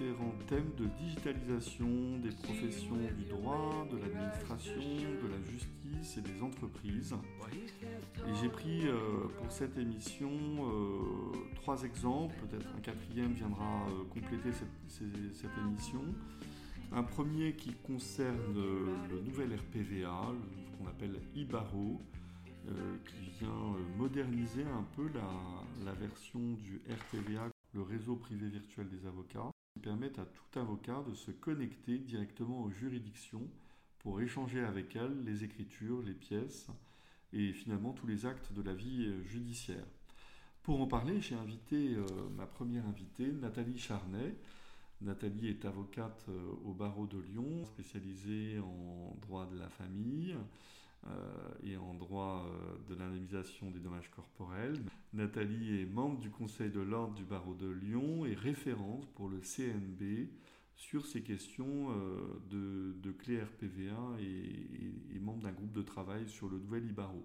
différents thèmes de digitalisation des professions du droit, de l'administration, de la justice et des entreprises. J'ai pris euh, pour cette émission euh, trois exemples, peut-être un quatrième viendra euh, compléter cette, émission. Un premier qui concerne le nouvel RPVA, qu'on appelle IBARO, qui vient moderniser un peu la, version du RPVA, le réseau privé virtuel des avocats, qui permet à tout avocat de se connecter directement aux juridictions pour échanger avec elles les écritures, les pièces et finalement tous les actes de la vie euh, judiciaire. Pour en parler, j'ai invité ma première invitée, Nathalie Charnet, Nathalie est avocate euh, au barreau de Lyon, spécialisée en droit de la famille euh, et en droit euh, de l'indemnisation des dommages corporels. Nathalie est membre du conseil de l'ordre du barreau de Lyon et référente pour le CNB sur ces questions de, de clé RPVA et, et membre d'un groupe de travail sur le nouvel IBARO.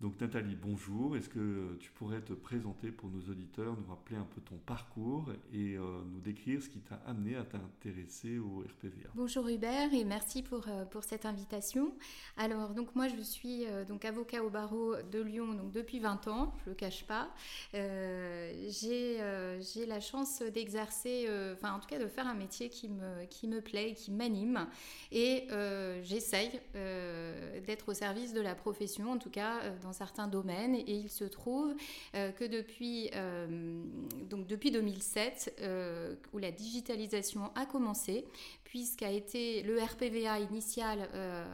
Donc Nathalie, bonjour. Est-ce que tu pourrais te présenter pour nos auditeurs, nous rappeler un peu ton parcours et euh, nous décrire ce qui t'a amené à t'intéresser au RPVA Bonjour Hubert et merci pour, euh, pour cette invitation. Alors donc moi je suis euh, donc avocat au barreau de Lyon donc depuis 20 ans, je le cache pas. j'ai la chance d'exercer, enfin en tout cas de faire un métier qui me, qui me plaît, qui m'anime et j'essaye d'être au service de la profession, en tout cas dans certains domaines et il se trouve euh, que depuis, euh, donc depuis 2007 euh, où la digitalisation a commencé puisqu'a été le RPVA initial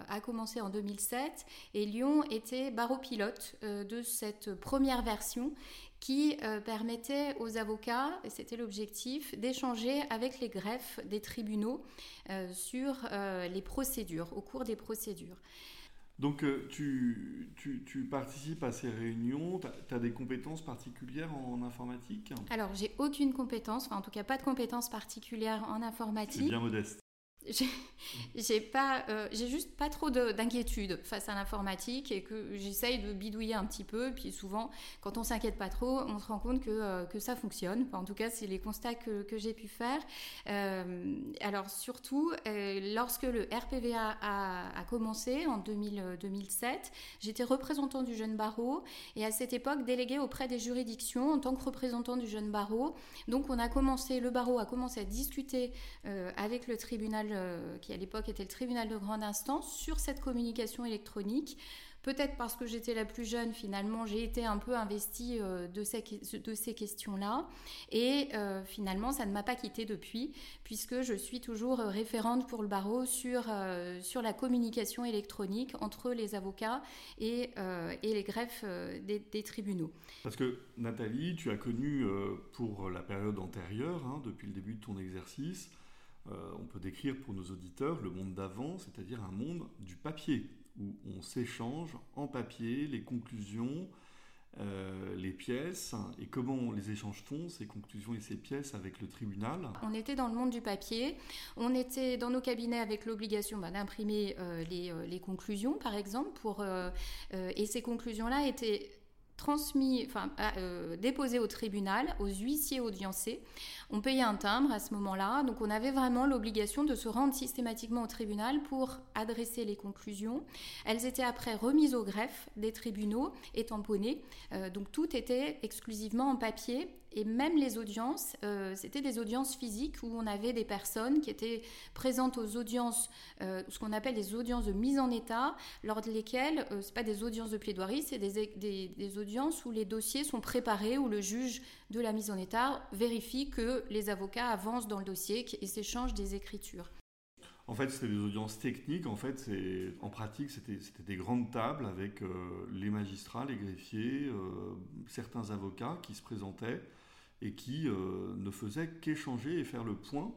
a commencé en 2007 et Lyon était barreau pilote de cette première version qui permettait aux avocats, et c'était l'objectif, d'échanger avec les greffes des tribunaux sur les procédures, au cours des procédures. Donc euh, tu, tu, participes à ces réunions, tu as, des compétences particulières en, informatique? Alors j'ai aucune compétence, enfin en tout cas pas de compétences particulières en informatique. C'est bien modeste j'ai pas euh, j'ai juste pas trop d'inquiétude face à l'informatique et que j'essaye de bidouiller un petit peu. Puis souvent quand on s'inquiète pas trop on se rend compte que, euh, que ça fonctionne. En tout cas c'est les constats que, j'ai pu faire. Euh, alors surtout lorsque le RPVA a, a commencé en 2000, 2007 j'étais représentant du jeune barreau et à cette époque délégué auprès des juridictions en tant que représentant du jeune barreau. Donc on a commencé le barreau a commencé à discuter avec le tribunal euh, qui à l'époque était le tribunal de grande instance, sur cette communication électronique. Peut-être parce que j'étais la plus jeune, finalement, j'ai été un peu investie euh, de ces, questions-là. Et euh, finalement, ça ne m'a pas quittée depuis, puisque je suis toujours référente pour le barreau sur, la communication électronique entre les avocats et, et les greffes des, tribunaux. Parce que Nathalie, tu as connu pour la période antérieure, hein, depuis le début de ton exercice, euh, on peut décrire pour nos auditeurs le monde d'avant, c'est-à-dire un monde du papier, où on s'échange en papier les conclusions, euh, les pièces. Et comment les échange-t-on, ces conclusions et ces pièces, avec le tribunal? On était dans le monde du papier, on était dans nos cabinets avec l'obligation bah, d'imprimer euh, les, conclusions, par exemple, pour, et ces conclusions-là étaient transmis, euh, déposé au tribunal, aux huissiers audiencés. On payait un timbre à ce moment-là, donc on avait vraiment l'obligation de se rendre systématiquement au tribunal pour adresser les conclusions. Elles étaient après remises au greffe des tribunaux et tamponnées, euh, donc tout était exclusivement en papier et même les audiences, euh, c'était des audiences physiques où on avait des personnes qui étaient présentes aux audiences, euh, ce qu'on appelle des audiences de mise en état, lors de lesquelles, euh, c'est pas des audiences de plaidoirie, c'est des, des, des, audiences où les dossiers sont préparés, où le juge de la mise en état vérifie que les avocats avancent dans le dossier et s'échangent des écritures. En fait, c'était des audiences techniques. En fait, en pratique, c'était des grandes tables avec les magistrats, les greffiers, certains avocats qui se présentaient et qui euh, ne faisait qu'échanger et faire le point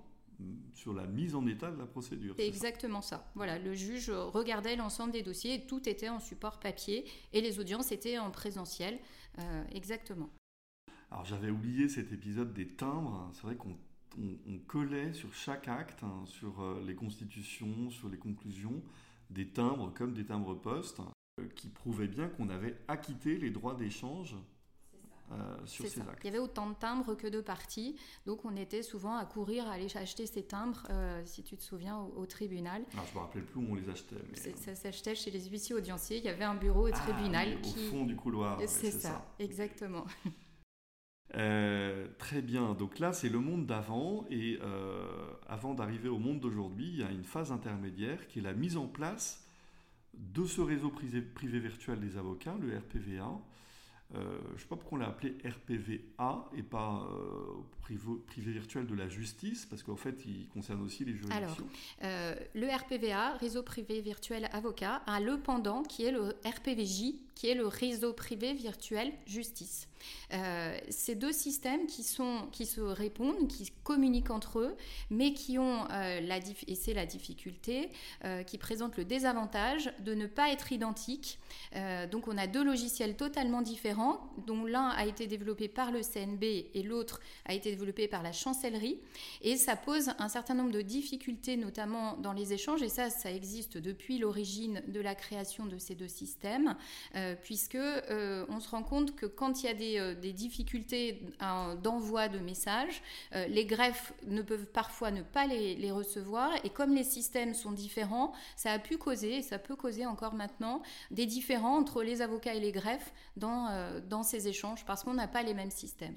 sur la mise en état de la procédure. C'est exactement ça. Voilà, le juge regardait l'ensemble des dossiers, et tout était en support papier et les audiences étaient en présentiel. Euh, exactement. Alors j'avais oublié cet épisode des timbres. C'est vrai qu'on on, collait sur chaque acte, hein, sur euh, les constitutions, sur les conclusions, des timbres comme des timbres postes euh, qui prouvaient bien qu'on avait acquitté les droits d'échange euh, sur ces actes. Il y avait autant de timbres que de parties, donc on était souvent à courir à aller acheter ces timbres, si tu te souviens, au, tribunal. Alors, je ne me rappelle plus où on les achetait. Ça s'achetait chez les huissiers audienciers, il y avait un bureau au ah, tribunal. Au fond du couloir. C'est ça, exactement. Euh, très bien, donc là c'est le monde d'avant et euh, avant d'arriver au monde d'aujourd'hui, il y a une phase intermédiaire qui est la mise en place de ce réseau privé, privé virtuel des avocats, le RPVA, euh, je ne sais pas pourquoi on l'a appelé RPVA et pas euh, privé, virtuel de la justice, parce qu'en fait, il concerne aussi les juridictions. Alors, euh, le RPVA, réseau privé virtuel avocat, a le pendant qui est le RPVJ, qui est le réseau privé virtuel justice. ces deux systèmes qui, sont, qui se répondent, qui communiquent entre eux, mais qui ont, la et c'est la difficulté, qui présentent le désavantage de ne pas être identiques. donc on a deux logiciels totalement différents dont l'un a été développé par le CNB et l'autre a été par la chancellerie. Et ça pose un certain nombre de difficultés, notamment dans les échanges, et ça, ça existe depuis l'origine de la création de ces deux systèmes, euh, puisque euh, on se rend compte que quand il y a des, euh, difficultés d'envoi de messages, les greffes ne peuvent parfois ne pas les, recevoir, et comme les systèmes sont différents, ça a pu causer, et ça peut causer encore maintenant, des différends entre les avocats et les greffes euh, dans ces échanges parce qu'on n'a pas les mêmes systèmes.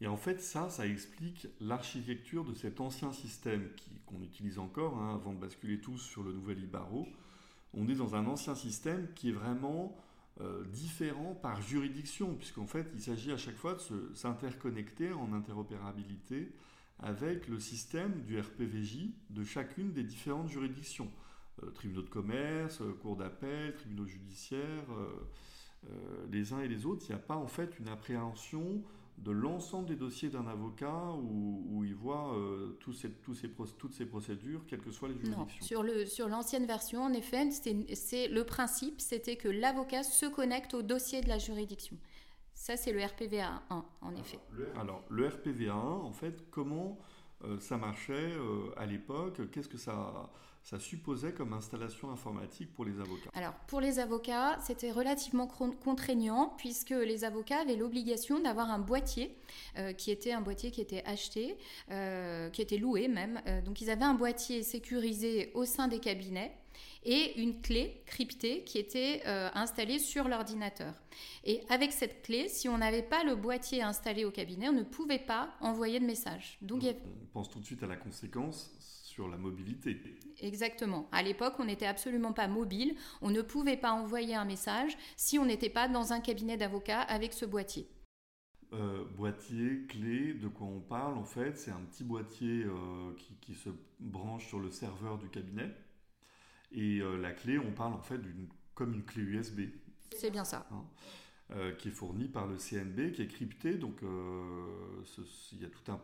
Et en fait, ça, ça explique l'architecture de cet ancien système qu'on utilise encore hein, avant de basculer tous sur le nouvel Ibaro. On est dans un ancien système qui est vraiment euh, différent par juridiction, puisqu'en fait, il s'agit à chaque fois de s'interconnecter en interopérabilité avec le système du RPVJ de chacune des différentes juridictions. Euh, tribunaux de commerce, cours d'appel, tribunaux judiciaires, euh, les uns et les autres, il n'y a pas en fait une appréhension de l'ensemble des dossiers d'un avocat où, il voit euh, tous ces, tous ces, toutes ces procédures, quelles que soient les juridictions. sur, le, sur l'ancienne version, en effet, c'est, le principe, c'était que l'avocat se connecte au dossier de la juridiction. Ça, c'est le RPVA 1, en effet. alors, le RPVA 1, en fait, comment ça marchait à l'époque. Qu'est-ce que ça supposait comme installation informatique pour les avocats? Alors, pour les avocats, c'était relativement contraignant puisque les avocats avaient l'obligation d'avoir un boîtier euh, qui était un boîtier qui était acheté, euh, qui était loué même. Euh, donc, ils avaient un boîtier sécurisé au sein des cabinets et une clé cryptée qui était installée sur l'ordinateur. Et avec cette clé, si on n'avait pas le boîtier installé au cabinet, on ne pouvait pas envoyer de message. Donc, Donc on pense tout de suite à la conséquence sur la mobilité. Exactement. À l'époque, on n'était absolument pas mobile. On ne pouvait pas envoyer un message si on n'était pas dans un cabinet d'avocat avec ce boîtier. Euh, boîtier, clé, de quoi on parle en fait? C'est un petit boîtier euh, qui, se branche sur le serveur du cabinet. Et euh, la clé, on parle en fait d'une comme une clé USB. C'est bien ça. Hein euh, qui est fourni par le CNB, qui est crypté. Donc, euh, il y a toute un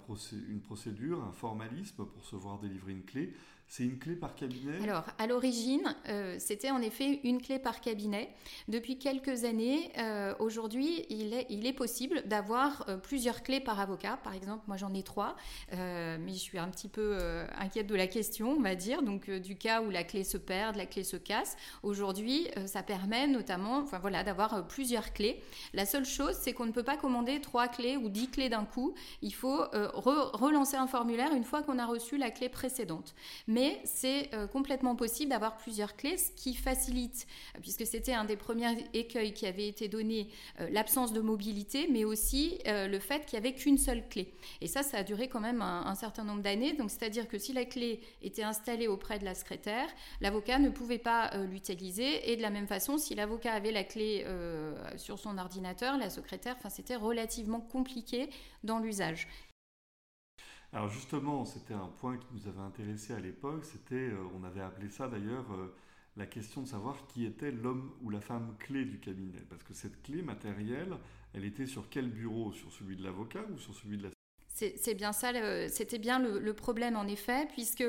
une procédure, un formalisme pour se voir délivrer une clé. C'est une clé par cabinet Alors, à l'origine, euh, c'était en effet une clé par cabinet. Depuis quelques années, euh, aujourd'hui, il est, possible d'avoir euh, plusieurs clés par avocat. Par exemple, moi j'en ai trois, mais je suis un petit peu inquiète de la question, on va dire, donc du cas où la clé se perd, la clé se casse. Aujourd'hui, ça permet notamment voilà, d'avoir plusieurs clés. La seule chose, c'est qu'on ne peut pas commander trois clés ou dix clés d'un coup. Il faut relancer un formulaire une fois qu'on a reçu la clé précédente. Mais mais c'est euh, complètement possible d'avoir plusieurs clés, ce qui facilite, euh, puisque c'était un des premiers écueils qui avait été donné, euh, l'absence de mobilité, mais aussi le fait qu'il n'y avait qu'une seule clé. Et ça, ça a duré quand même un, certain nombre d'années. Donc, c'est-à-dire que si la clé était installée auprès de la secrétaire, l'avocat ne pouvait pas l'utiliser. Et de la même façon, si l'avocat avait la clé sur son ordinateur, la secrétaire, c'était relativement compliqué dans l'usage. Alors justement, c'était un point qui nous avait intéressé à l'époque, c'était, euh, on avait appelé ça d'ailleurs euh, la question de savoir qui était l'homme ou la femme clé du cabinet. Parce que cette clé matérielle, elle était sur quel bureau? Sur celui de l'avocat ou sur celui de la C'est bien ça, c'était bien le, problème en effet, puisque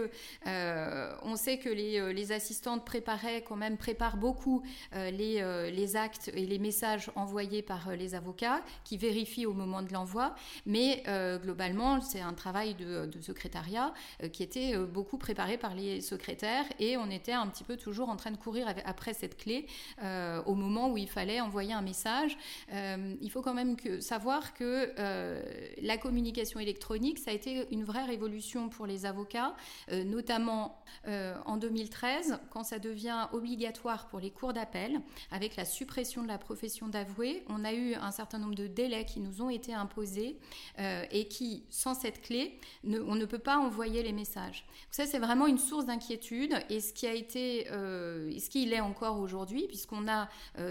on sait que les, les, assistantes préparaient quand même préparent beaucoup les, les actes et les messages envoyés par les avocats, qui vérifient au moment de l'envoi, mais globalement c'est un travail de, secrétariat qui était beaucoup préparé par les secrétaires et on était un petit peu toujours en train de courir après cette clé au moment où il fallait envoyer un message. il faut quand même savoir que euh, la communication électronique, ça a été une vraie révolution pour les avocats, euh, notamment euh, en 2013, quand ça devient obligatoire pour les cours d'appel, avec la suppression de la profession d'avoué, on a eu un certain nombre de délais qui nous ont été imposés et qui, sans cette clé, on ne peut pas envoyer les messages. ça, c'est vraiment une source d'inquiétude et ce qui a été, ce est encore aujourd'hui, puisqu'on a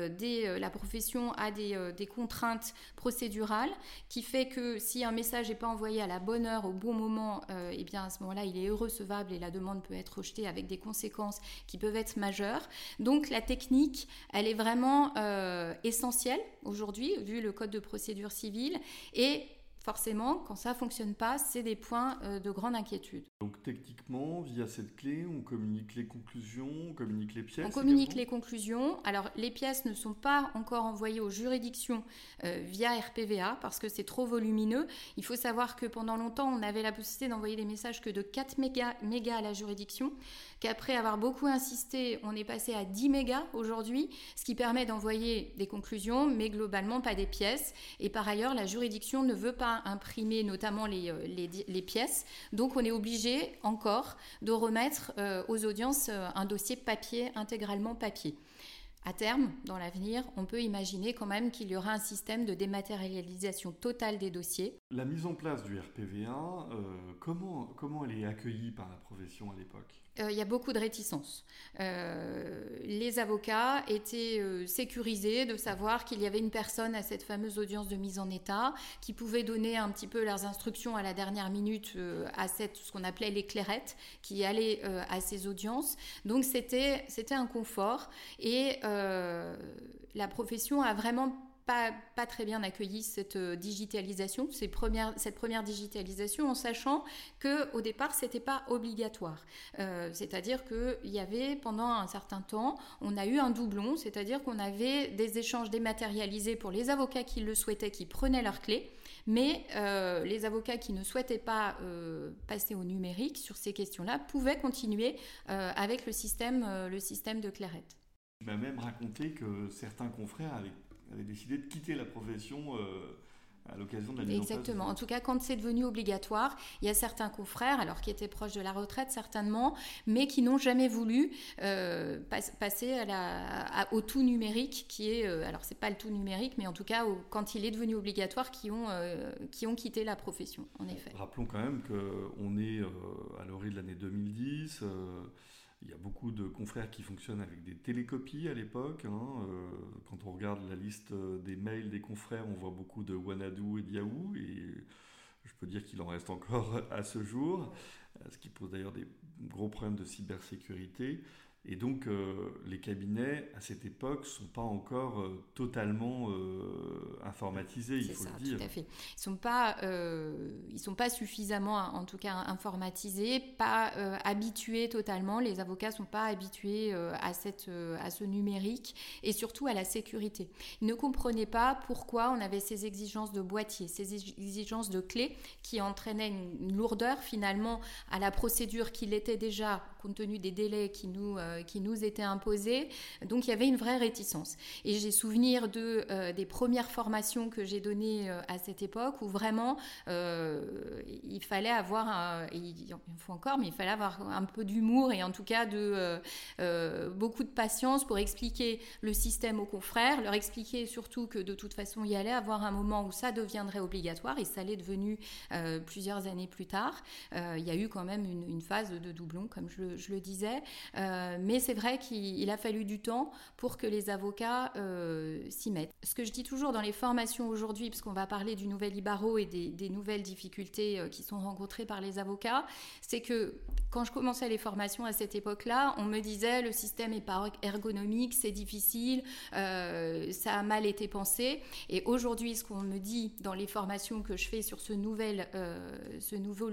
des, la profession a des, des contraintes procédurales qui fait que si un message n'est pas envoyé à la bonne heure, au bon moment, euh, eh bien à ce moment-là, il est recevable et la demande peut être rejetée avec des conséquences qui peuvent être majeures. Donc la technique, elle est vraiment euh, essentielle aujourd'hui, vu le code de procédure civile, et forcément, quand ça fonctionne pas, c'est des points euh, de grande inquiétude. Donc techniquement, via cette clé, on communique les conclusions, on communique les pièces. On communique les conclusions. Alors les pièces ne sont pas encore envoyées aux juridictions euh, via RPVA parce que c'est trop volumineux. Il faut savoir que pendant longtemps, on avait la possibilité d'envoyer des messages que de 4 mégas, mégas à la juridiction, qu'après avoir beaucoup insisté, on est passé à 10 mégas aujourd'hui, ce qui permet d'envoyer des conclusions, mais globalement pas des pièces. Et par ailleurs, la juridiction ne veut pas imprimer notamment euh, les, les, pièces. Donc on est obligé encore de remettre euh, aux audiences euh, un dossier papier, intégralement papier. À terme, dans l'avenir, on peut imaginer quand même qu'il y aura un système de dématérialisation totale des dossiers. La mise en place du RPV1, comment, comment elle est accueillie par la profession à l'époque? Euh, il y a beaucoup de réticences. Euh, les avocats étaient euh, sécurisés de savoir qu'il y avait une personne à cette fameuse audience de mise en état qui pouvait donner un petit peu leurs instructions à la dernière minute à cette, ce qu'on appelait les clairettes qui allaient à ces audiences. Donc c'était un confort et la profession a vraiment pas, très bien accueilli cette euh, digitalisation, cette première, digitalisation, en sachant que au départ c'était pas obligatoire. Euh, c'est-à-dire qu'il y avait pendant un certain temps, on a eu un doublon, c'est-à-dire qu'on avait des échanges dématérialisés pour les avocats qui le souhaitaient, qui prenaient leurs clés. Mais euh, les avocats qui ne souhaitaient pas passer au numérique sur ces questions-là pouvaient continuer avec le système, le système de Clairette. Tu m'as même raconté que certains confrères avaient avait décidé de quitter la profession euh, à l'occasion de la mise Exactement. En, tout cas, quand c'est devenu obligatoire, il y a certains confrères, alors qui étaient proches de la retraite certainement, mais qui n'ont jamais voulu euh, passer à la, au tout numérique, qui est, euh, alors c'est pas le tout numérique, mais en tout cas quand il est devenu obligatoire, qui ont, qui ont quitté la profession, en effet. Rappelons quand même qu'on est à l'orée de l'année 2010. Il y a beaucoup de confrères qui fonctionnent avec des télécopies à l'époque. Hein. Euh, quand on regarde la liste des mails des confrères, on voit beaucoup de Wanadu et de Yahoo. Et je peux dire qu'il en reste encore à ce jour, ce qui pose d'ailleurs des gros problèmes de cybersécurité. Et donc, euh, les cabinets, à cette époque, ne sont pas encore euh, totalement euh, informatisés, il faut le dire. Tout à fait. Ils ne sont, pas, ils sont pas suffisamment, en tout cas, informatisés, pas habitués totalement. Les avocats ne sont pas habitués à, cette, à ce numérique et surtout à la sécurité. Ils ne comprenaient pas pourquoi on avait ces exigences de boîtier, ces exigences de clés qui entraînaient une, une lourdeur finalement à la procédure qui l'était déjà compte tenu des délais qui nous euh, qui nous étaient imposés. Donc il y avait une vraie réticence. Et j'ai souvenir de, euh, des premières formations que j'ai données euh, à cette époque où vraiment il fallait avoir, un, il faut encore, mais il fallait avoir un peu d'humour et en tout cas de beaucoup de patience pour expliquer le système aux confrères, leur expliquer surtout que de toute façon il y allait avoir un moment où ça deviendrait obligatoire et ça l'est devenu plusieurs années plus tard. il y a eu quand même une, une phase de doublon, comme je, je le disais. Mais c'est vrai qu'il a fallu du temps pour que les avocats euh, s'y mettent. Ce que je dis toujours dans les formations aujourd'hui, parce qu'on va parler du nouvel Ibaro et des, nouvelles difficultés euh, qui sont rencontrées par les avocats, c'est que quand je commençais les formations à cette époque-là, on me disait le système n'est pas ergonomique, c'est difficile, euh, ça a mal été pensé. Et aujourd'hui, ce qu'on me dit dans les formations que je fais sur ce nouvel, euh, ce nouveau,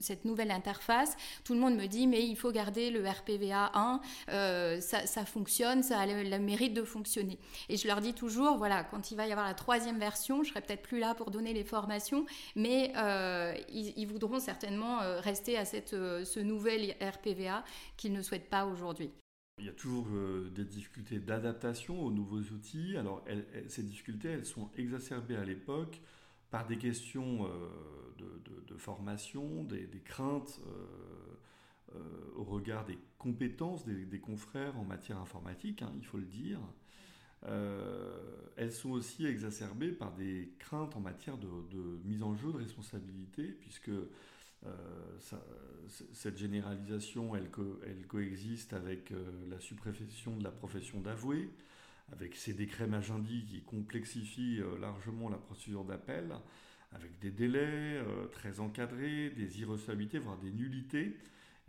cette nouvelle interface, tout le monde me dit mais il faut garder le RPVA 1, euh, ça, fonctionne, ça a le, mérite de fonctionner. Et je leur dis toujours, voilà, quand il va y avoir la troisième version, je serai peut-être plus là pour donner les formations, mais ils, ils, voudront certainement rester à cette ce nouvel RPVA qu'ils ne souhaitent pas aujourd'hui. Il y a toujours euh, des difficultés d'adaptation aux nouveaux outils. Alors, ces difficultés, elles sont exacerbées à l'époque par des questions euh, de, formation, des, craintes euh, au regard des compétences des, confrères en matière informatique, hein, il faut le dire. elles sont aussi exacerbées par des craintes en matière de, mise en jeu de responsabilité, puisque euh, cette généralisation, elle, coexiste avec euh, la suppression de la profession d'avoué, avec ces décrets Magendie qui complexifient euh, largement la procédure d'appel, avec des délais très encadrés, des irrecevabilités, voire des nullités.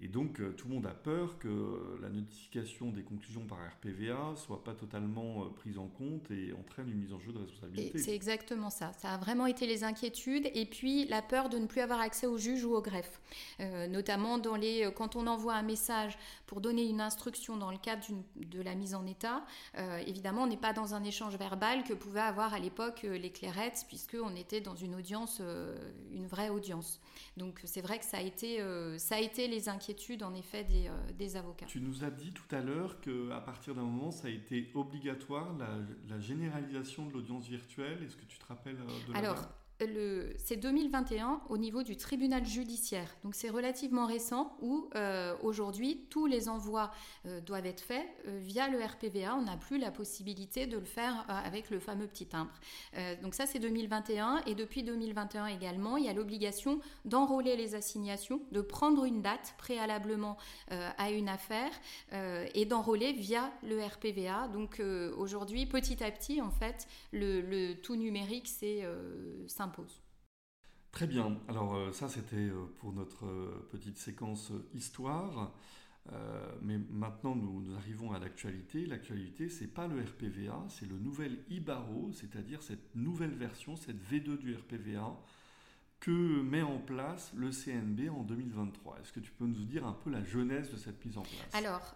Et donc, euh, tout le monde a peur que la notification des conclusions par RPVA soit pas totalement euh, prise en compte et entraîne une mise en jeu de responsabilité. C'est exactement ça. Ça a vraiment été les inquiétudes et puis la peur de ne plus avoir accès au juge ou au greffe. Euh, notamment dans les, quand on envoie un message pour donner une instruction dans le cadre de la mise en état, évidemment, on n'est pas dans un échange verbal que pouvaient avoir à l'époque les clairettes, puisqu'on était dans une audience, une vraie audience. Donc, c'est vrai que ça a été, ça a été les inquiétudes en effet des, euh, des, avocats. Tu nous as dit tout à l'heure qu'à partir d'un moment, ça a été obligatoire la, la généralisation de l'audience virtuelle. Est-ce que tu te rappelles euh, de la Alors, c'est 2021 au niveau du tribunal judiciaire. Donc c'est relativement récent où euh, aujourd'hui tous les envois euh, doivent être faits euh, via le RPVA. On n'a plus la possibilité de le faire avec le fameux petit timbre. donc ça c'est 2021 et depuis 2021 également il y a l'obligation d'enrôler les assignations, de prendre une date préalablement à une affaire et d'enrôler via le RPVA. Donc aujourd'hui petit à petit en fait le, le tout numérique c'est s'impose. Très bien. Alors euh, ça, c'était euh, pour notre euh, petite séquence histoire. mais maintenant, nous, arrivons à l'actualité. L'actualité, c'est pas le RPVA, c'est le nouvel IBARO, c'est-à-dire cette nouvelle version, cette V2 du RPVA, que met en place le CNB en 2023. Est-ce que tu peux nous dire un peu la genèse de cette mise en place? Alors,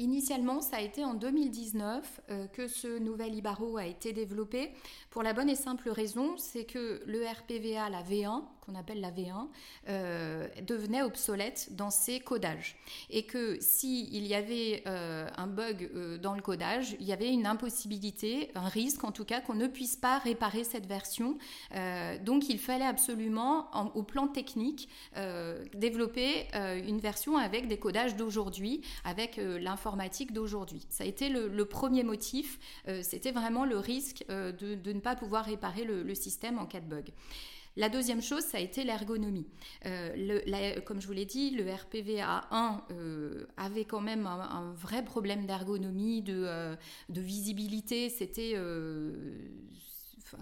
Initialement, ça a été en 2019 euh, que ce nouvel IBARO a été développé pour la bonne et simple raison, c'est que le RPVA, la V1, qu'on appelle la V1, euh, devenait obsolète dans ses codages. Et que s'il il y avait euh, un bug dans le codage, il y avait une impossibilité, un risque en tout cas, qu'on ne puisse pas réparer cette version. donc il fallait absolument, au plan technique, développer une version avec des codages d'aujourd'hui, avec l'information d'aujourd'hui. Ça a été le, premier motif, euh, c'était vraiment le risque euh, de, ne pas pouvoir réparer le, système en cas de bug. La deuxième chose, ça a été l'ergonomie. Euh, comme je vous l'ai dit, le RPVA 1 avait quand même un, vrai problème d'ergonomie, de, de, visibilité. C'était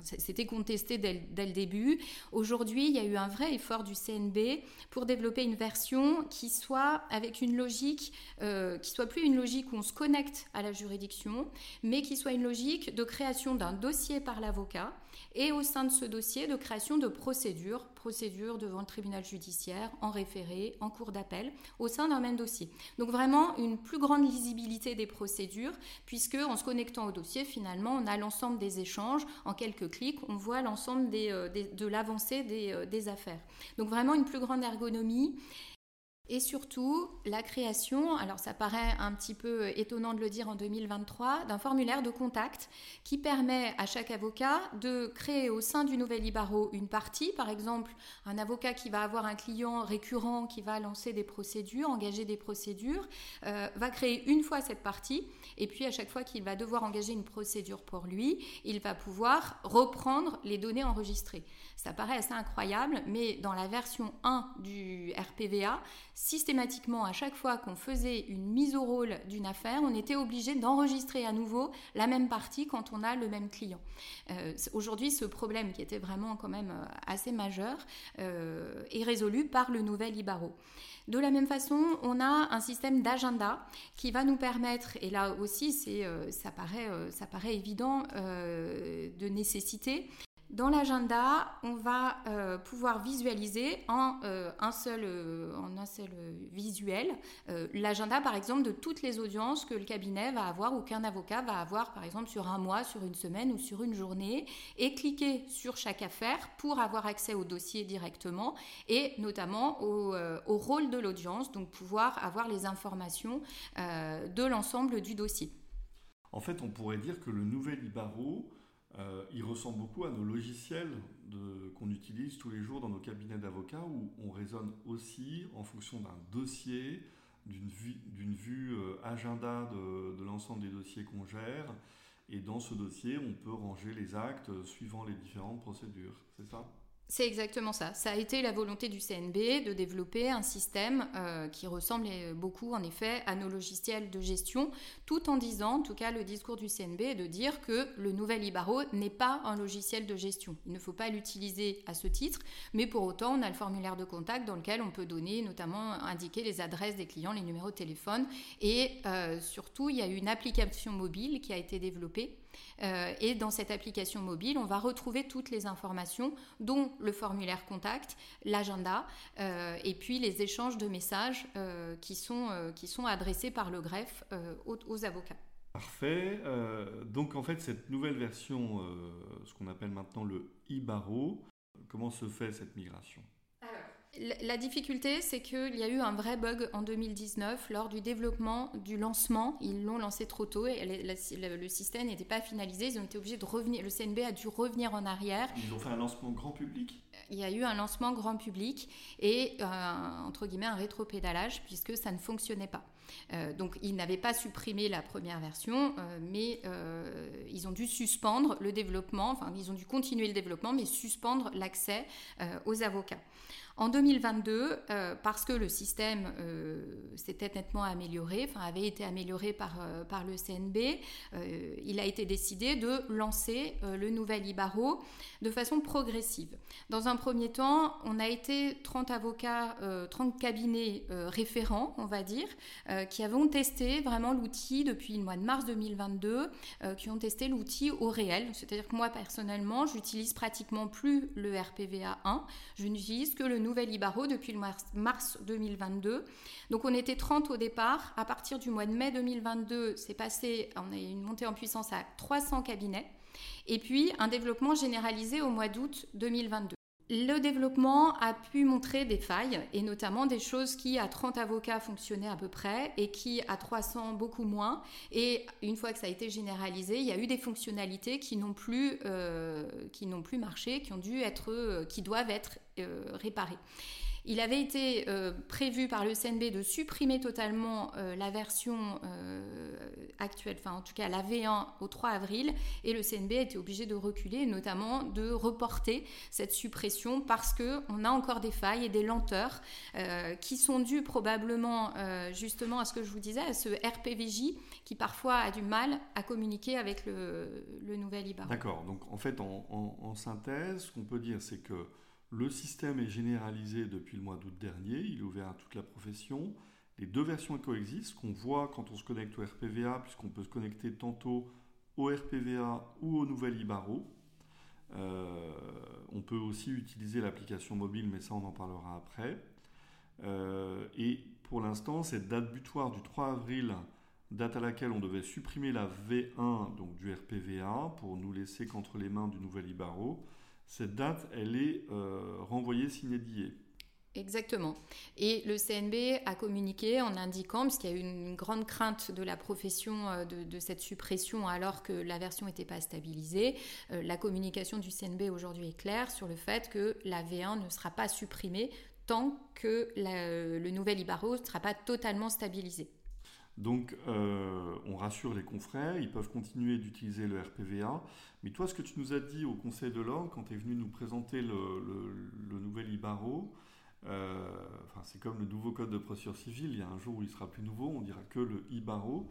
c'était contesté dès, le début. Aujourd'hui, il y a eu un vrai effort du CNB pour développer une version qui soit avec une logique, euh, qui soit plus une logique où on se connecte à la juridiction, mais qui soit une logique de création d'un dossier par l'avocat et au sein de ce dossier de création de procédures, procédures devant le tribunal judiciaire, en référé, en cours d'appel, au sein d'un même dossier. Donc vraiment une plus grande lisibilité des procédures, puisque en se connectant au dossier, finalement, on a l'ensemble des échanges. En quelques clics, on voit l'ensemble euh, de l'avancée euh, des affaires. Donc vraiment une plus grande ergonomie et surtout, la création, alors ça paraît un petit peu étonnant de le dire en 2023, d'un formulaire de contact qui permet à chaque avocat de créer au sein du nouvel Ibaro une partie, par exemple un avocat qui va avoir un client récurrent qui va lancer des procédures, engager des procédures, euh, va créer une fois cette partie, et puis à chaque fois qu'il va devoir engager une procédure pour lui, il va pouvoir reprendre les données enregistrées. Ça paraît assez incroyable, mais dans la version 1 du RPVA, systématiquement, à chaque fois qu'on faisait une mise au rôle d'une affaire, on était obligé d'enregistrer à nouveau la même partie quand on a le même client. Euh, aujourd'hui, ce problème qui était vraiment quand même assez majeur est résolu par le nouvel Ibaro. De la même façon, on a un système d'agenda qui va nous permettre, et là aussi ça, paraît, ça paraît évident de nécessité, dans l'agenda, on va euh, pouvoir visualiser en, euh, un, seul, euh, en un seul visuel l'agenda, par exemple, de toutes les audiences que le cabinet va avoir ou qu'un avocat va avoir, par exemple, sur un mois, sur une semaine ou sur une journée, et cliquer sur chaque affaire pour avoir accès au dossier directement et notamment au, au rôle de l'audience, donc pouvoir avoir les informations de l'ensemble du dossier. En fait, on pourrait dire que le nouvel Ibaro euh, il ressemble beaucoup à nos logiciels qu'on utilise tous les jours dans nos cabinets d'avocats où on raisonne aussi en fonction d'un dossier, d'une vue, euh, agenda de, de l'ensemble des dossiers qu'on gère. Et dans ce dossier, on peut ranger les actes suivant les différentes procédures. C'est ça? C'est exactement ça. Ça a été la volonté du CNB de développer un système euh, qui ressemble beaucoup, en effet, à nos logiciels de gestion, tout en disant, en tout cas, le discours du CNB est de dire que le nouvel Ibaro n'est pas un logiciel de gestion. Il ne faut pas l'utiliser à ce titre, mais pour autant, on a le formulaire de contact dans lequel on peut donner, notamment, indiquer les adresses des clients, les numéros de téléphone, et euh, surtout, il y a une application mobile qui a été développée euh, et dans cette application mobile, on va retrouver toutes les informations, dont le formulaire contact, l'agenda, euh, et puis les échanges de messages euh, qui, sont, qui sont adressés par le greffe aux, avocats. Parfait. donc en fait, cette nouvelle version, ce qu'on appelle maintenant le e-barreau, comment se fait cette migration? La difficulté, c'est qu'il y a eu un vrai bug en 2019 lors du développement du lancement. Ils l'ont lancé trop tôt et le système n'était pas finalisé. Ils ont été obligés de revenir. Le CNB a dû revenir en arrière. Ils ont fait un lancement grand public Il y a eu un lancement grand public et, euh, entre guillemets, un rétropédalage puisque ça ne fonctionnait pas. Euh, donc ils n'avaient pas supprimé la première version, euh, mais ils ont dû suspendre le développement, enfin ils ont dû continuer le développement, mais suspendre l'accès aux avocats. En 2022, euh, parce que le système euh, s'était nettement amélioré, enfin avait été amélioré par, euh, par le CNB, il a été décidé de lancer le nouvel Ibaro de façon progressive. Dans un premier temps, on a été 30 avocats, 30 cabinets référents, on va dire, qui avons testé vraiment l'outil depuis le mois de mars 2022, qui ont testé l'outil au réel. C'est-à-dire que moi, personnellement, j'utilise pratiquement plus le RPVA 1, je n'utilise que le nouvel Ibaro depuis le mars, 2022. Donc on était 30 au départ. À partir du mois de mai 2022, c'est passé, on a eu une montée en puissance à 300 cabinets. Et puis un développement généralisé au mois d'août 2022. Le développement a pu montrer des failles, et notamment des choses qui, à 30 avocats, fonctionnaient à peu près, et qui, à 300, beaucoup moins. Et une fois que ça a été généralisé, il y a eu des fonctionnalités qui n'ont plus, euh, qui n'ont plus marché, qui, ont dû être, euh, qui doivent être euh, réparées. Il avait été euh, prévu par le CNB de supprimer totalement euh, la version euh, actuelle, enfin en tout cas la V1 au 3 avril, et le CNB a été obligé de reculer, notamment de reporter cette suppression parce qu'on a encore des failles et des lenteurs qui sont dues probablement justement à ce que je vous disais, à ce RPVJ qui parfois a du mal à communiquer avec le, nouvel IBA. D'accord, donc en fait en, en synthèse, ce qu'on peut dire c'est que le système est généralisé depuis le mois d'août dernier, il est ouvert à toute la profession. Les deux versions coexistent, qu'on voit quand on se connecte au RPVA, puisqu'on peut se connecter tantôt au RPVA ou au nouvel Ibaro. Euh, on peut aussi utiliser l'application mobile, mais ça on en parlera après. Euh, et pour l'instant, cette date butoir du 3 avril, date à laquelle on devait supprimer la V1 donc du RPVA pour nous laisser qu'entre les mains du nouvel Ibaro, cette date, elle est euh, renvoyée sine die. Exactement. Et le CNB a communiqué en indiquant, parce qu'il y a eu une grande crainte de la profession euh, de, cette suppression alors que la version n'était pas stabilisée, euh, la communication du CNB aujourd'hui est claire sur le fait que la V1 ne sera pas supprimée tant que le nouvel Ibaro ne sera pas totalement stabilisé. Donc, euh, on rassure les confrères, ils peuvent continuer d'utiliser le RPVA. Mais toi, ce que tu nous as dit au Conseil de l'Ordre, quand tu es venu nous présenter le, nouvel Ibaro, enfin, c'est comme le nouveau code de procédure civile. Il y a un jour où il sera plus nouveau, on dira que le IBARO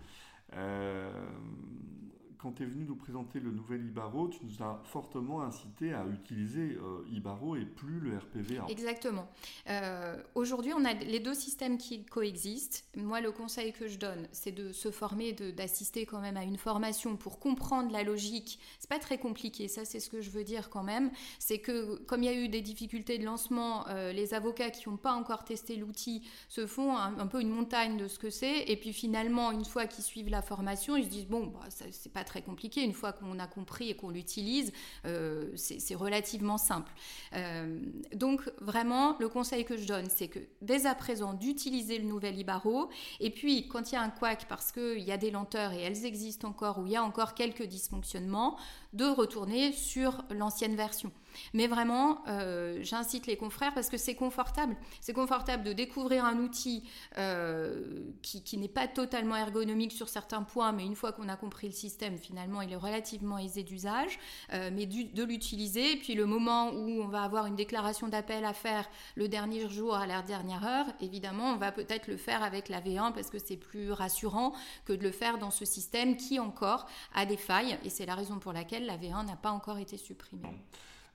quand tu es venu nous présenter le nouvel Ibaro, tu nous as fortement incité à utiliser euh, Ibaro et plus le RPVA. Exactement. Euh, aujourd'hui, on a les deux systèmes qui coexistent. Moi, le conseil que je donne, c'est de se former, d'assister quand même à une formation pour comprendre la logique. C'est pas très compliqué, ça, c'est ce que je veux dire quand même. C'est que comme il y a eu des difficultés de lancement, euh, les avocats qui n'ont pas encore testé l'outil se font un, peu une montagne de ce que c'est, et puis finalement, une fois qu'ils suivent la formation, ils se disent bon, bah, c'est pas très compliqué. Une fois qu'on a compris et qu'on l'utilise, euh, c'est relativement simple. Euh, donc vraiment, le conseil que je donne, c'est que dès à présent, d'utiliser le nouvel Ibaro. Et puis, quand il y a un couac parce qu'il y a des lenteurs et elles existent encore, ou il y a encore quelques dysfonctionnements, de retourner sur l'ancienne version. Mais vraiment, euh, j'incite les confrères parce que c'est confortable. C'est confortable de découvrir un outil euh, qui, n'est pas totalement ergonomique sur certains points, mais une fois qu'on a compris le système, finalement, il est relativement aisé d'usage, euh, mais de l'utiliser. Et puis le moment où on va avoir une déclaration d'appel à faire le dernier jour à la dernière heure, évidemment, on va peut-être le faire avec la V1 parce que c'est plus rassurant que de le faire dans ce système qui encore a des failles. Et c'est la raison pour laquelle la V1 n'a pas encore été supprimée.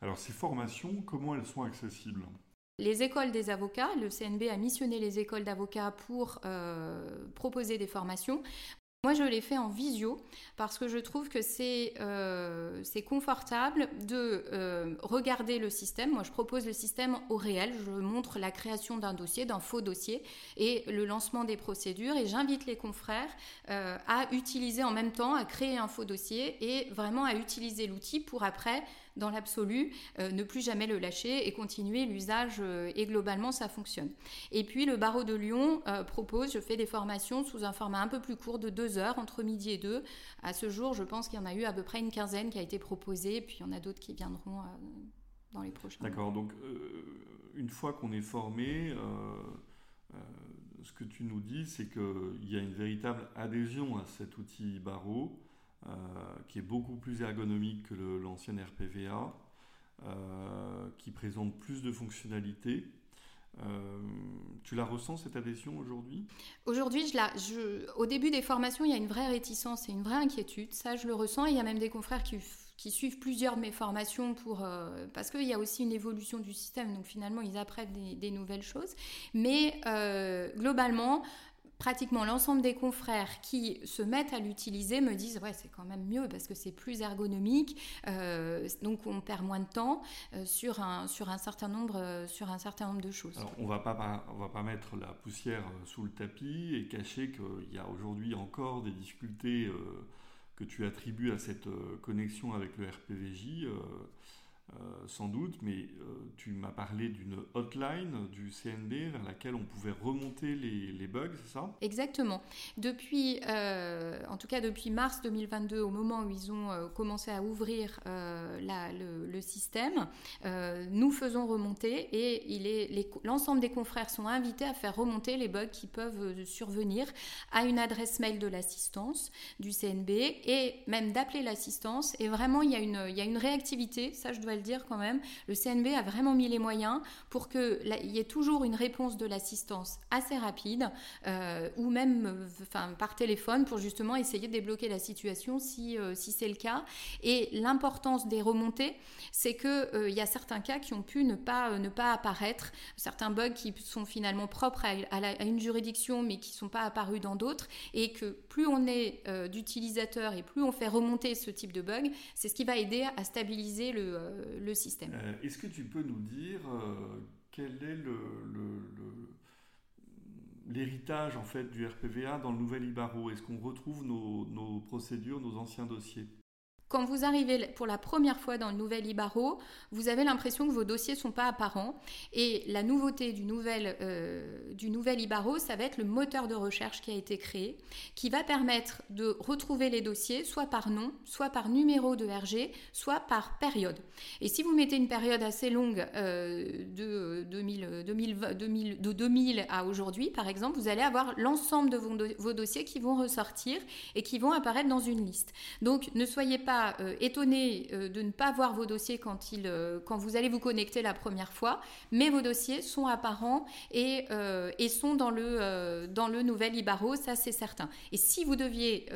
Alors ces formations, comment elles sont accessibles? Les écoles des avocats, le CNB a missionné les écoles d'avocats pour euh, proposer des formations. Moi, je l'ai fait en visio parce que je trouve que c'est euh, confortable de euh, regarder le système. Moi, je propose le système au réel. Je montre la création d'un dossier, d'un faux dossier et le lancement des procédures. Et j'invite les confrères à utiliser en même temps, à créer un faux dossier et vraiment à utiliser l'outil pour après dans l'absolu, euh, ne plus jamais le lâcher et continuer l'usage euh, et globalement ça fonctionne. Et puis le barreau de Lyon euh, propose, je fais des formations sous un format un peu plus court de deux heures entre midi et deux. À ce jour, je pense qu'il y en a eu à peu près une quinzaine qui a été proposée, puis il y en a d'autres qui viendront dans les prochains. D'accord, donc une fois qu'on est formé, ce que tu nous dis, c'est qu'il y a une véritable adhésion à cet outil barreau. Euh, qui est beaucoup plus ergonomique que l'ancien RPVA, euh, qui présente plus de fonctionnalités. Euh, tu la ressens cette adhésion aujourd'hui? Aujourd'hui, au début des formations, il y a une vraie réticence et une vraie inquiétude. Ça, je le ressens. il y a même des confrères qui, suivent plusieurs de mes formations pour, parce qu'il y a aussi une évolution du système. Donc finalement, ils apprennent des nouvelles choses. Mais globalement, pratiquement l'ensemble des confrères qui se mettent à l'utiliser me disent ouais c'est quand même mieux parce que c'est plus ergonomique euh, donc on perd moins de temps euh, sur un sur un certain nombre euh, sur un certain nombre de choses. On va pas on va pas mettre la poussière sous le tapis et cacher qu'il y a aujourd'hui encore des difficultés que tu attribues à cette connexion avec le RPVJ. Euh, sans doute, mais euh, tu m'as parlé d'une hotline du CNB vers laquelle on pouvait remonter les, bugs, c'est ça? Exactement. Depuis, euh, en tout cas depuis mars 2022, au moment où ils ont commencé à ouvrir le, système, nous faisons remonter et l'ensemble des confrères sont invités à faire remonter les bugs qui peuvent survenir à une adresse mail de l'assistance du CNB et même d'appeler l'assistance. Et vraiment, il y, a une, y a une réactivité, ça je dois le dire quand même, le CNB a vraiment mis les moyens pour qu'il y ait toujours une réponse de l'assistance assez rapide, euh, ou même enfin, par téléphone pour justement essayer de débloquer la situation si, euh, si c'est le cas. Et l'importance des remontées, c'est qu'il euh, il y a certains cas qui ont pu ne pas, ne pas apparaître, certains bugs qui sont finalement propres à, une juridiction mais qui ne sont pas apparus dans d'autres, et que plus on est d'utilisateurs et plus on fait remonter ce type de bug, c'est ce qui va aider à stabiliser le, système. Euh, est-ce que tu peux nous dire euh, quel est l'héritage en fait du RPVA dans le nouvel Ibaro? Est-ce qu'on retrouve nos procédures, nos anciens dossiers? Quand vous arrivez pour la première fois dans le nouvel Ibaro, vous avez l'impression que vos dossiers ne sont pas apparents. Et la nouveauté du nouvel, euh, du nouvel Ibaro, ça va être le moteur de recherche qui a été créé, qui va permettre de retrouver les dossiers soit par nom, soit par numéro de RG, soit par période. Et si vous mettez une période assez longue euh, de, 2000, 2000, de 2000 à aujourd'hui, par exemple, vous allez avoir l'ensemble de vos dossiers qui vont ressortir et qui vont apparaître dans une liste. Donc ne soyez pas pas étonné de ne pas voir vos dossiers quand, il, quand vous allez vous connecter la première fois, mais vos dossiers sont apparents et, et sont dans le, dans le nouvel Ibaro, ça c'est certain. Et si vous deviez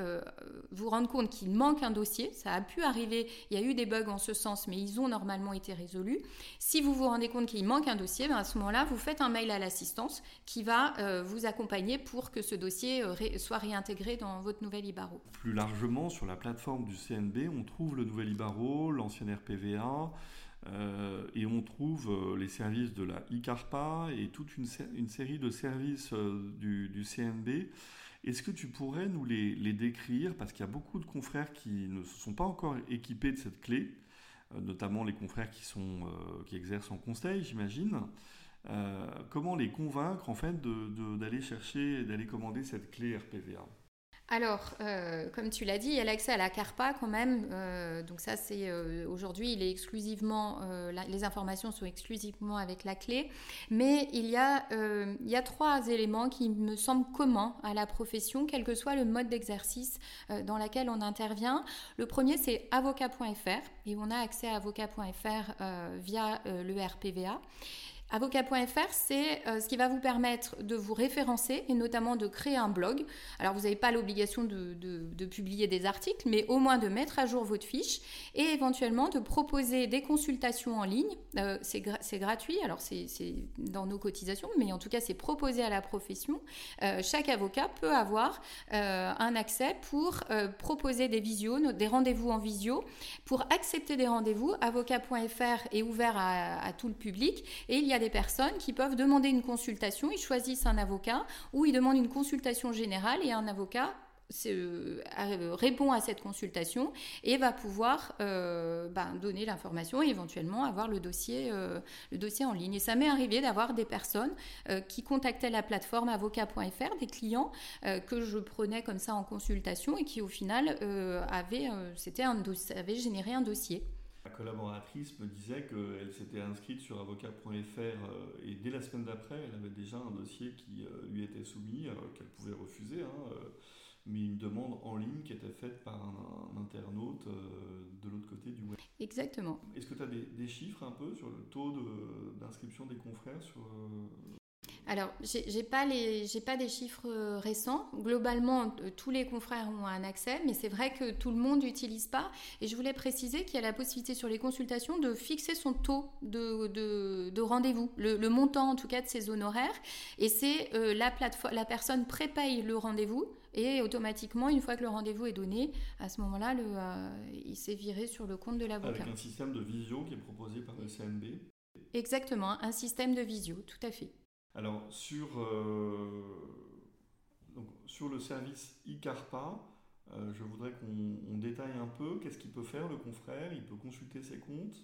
vous rendre compte qu'il manque un dossier, ça a pu arriver, il y a eu des bugs en ce sens, mais ils ont normalement été résolus. Si vous vous rendez compte qu'il manque un dossier, ben, à ce moment-là, vous faites un mail à l'assistance qui va euh, vous accompagner pour que ce dossier euh, soit réintégré dans votre nouvel Ibaro. Plus largement, sur la plateforme du CNB, on trouve le nouvel Ibaro, l'ancien RPVA, euh, et on trouve les services de la ICARPA et toute une, série de services du, du, CNB. Est-ce que tu pourrais nous les, décrire? Parce qu'il y a beaucoup de confrères qui ne se sont pas encore équipés de cette clé. Euh, notamment les confrères qui, euh, exercent en conseil, j'imagine. Euh, comment les convaincre en d'aller chercher, d'aller commander cette clé RPVA alors, euh, comme tu l'as dit, il y a l'accès à la CARPA quand même. Euh, donc ça, c'est euh, aujourd'hui, il est exclusivement, les informations sont exclusivement avec la clé. Mais il y, a, il y a trois éléments qui me semblent communs à la profession, quel que soit le mode d'exercice dans lequel on intervient. Le premier, c'est avocat.fr et on a accès à avocat.fr via le RPVA. Avocat.fr, c'est euh, ce qui va vous permettre de vous référencer et notamment de créer un blog. Alors, vous n'avez pas l'obligation de, publier des articles, mais au moins de mettre à jour votre fiche et éventuellement de proposer des consultations en ligne. Euh, c'est gratuit, alors c'est dans nos cotisations, mais en tout cas, c'est proposé à la profession. Euh, chaque avocat peut avoir un accès pour proposer des des rendez-vous en visio. Pour accepter des rendez-vous, avocat.fr est ouvert à, à tout le public et il y a des personnes qui peuvent demander une consultation, ils choisissent un avocat ou ils demandent une consultation générale et un avocat euh, répond à cette consultation et va pouvoir euh, ben, donner l'information et éventuellement avoir le dossier, euh, le dossier en ligne. Et ça m'est arrivé d'avoir des personnes qui contactaient la plateforme avocat.fr, des clients que je prenais comme ça en consultation et qui au final avaient, un, avaient généré un dossier collaboratrice me disait qu'elle s'était inscrite sur avocat.fr euh, et dès la semaine d'après, elle avait déjà un dossier qui euh, lui était soumis, euh, qu'elle pouvait refuser, hein, mais une demande en ligne qui était faite par un, internaute de l'autre côté du web. Exactement. Est-ce que tu as des, des, chiffres un peu sur le taux d'inscription des confrères sur, alors, j'ai pas les, j'ai pas des chiffres euh, récents. Globalement, euh, tous les confrères ont un accès, mais c'est vrai que tout le monde n'utilise pas. Et je voulais préciser qu'il y a la possibilité sur les consultations de fixer son taux de, de, rendez-vous, le, montant en tout cas de ses honoraires. Et c'est euh, la plateforme, la personne prépaye le rendez-vous. Et automatiquement, une fois que le rendez-vous est donné, à ce moment-là, il s'est viré sur le compte de l'avocat. Avec un système de visio qui est proposé par le CNB Exactement, un système de visio, tout à fait. Alors, sur, euh, sur le service ICARPA, euh, je voudrais qu'on détaille un peu qu'est-ce qu'il peut faire le confrère. Il peut consulter ses comptes.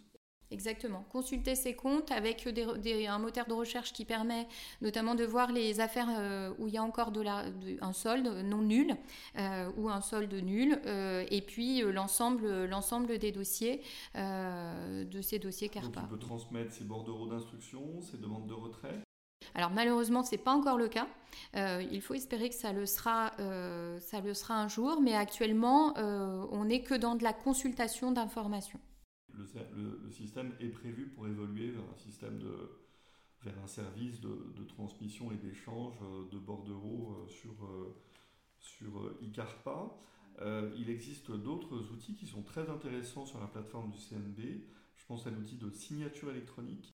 Exactement. Consulter ses comptes avec un moteur de recherche qui permet notamment de voir les affaires euh, où il y a encore de la, un solde non nul ou un solde nul, et puis l'ensemble, l'ensemble des dossiers de ces dossiers CARPA. Donc il peut transmettre ses bordereaux d'instruction, ses demandes de retrait. Alors malheureusement, ce n'est pas encore le cas. Euh, il faut espérer que ça le sera, euh, un jour, mais actuellement, euh, on n'est que dans de la consultation d'informations. Le, système est prévu pour évoluer vers un service de, transmission et d'échange de bordereaux sur, sur ICARPA. il existe d'autres outils qui sont très intéressants sur la plateforme du CNB. Je pense à l'outil de signature électronique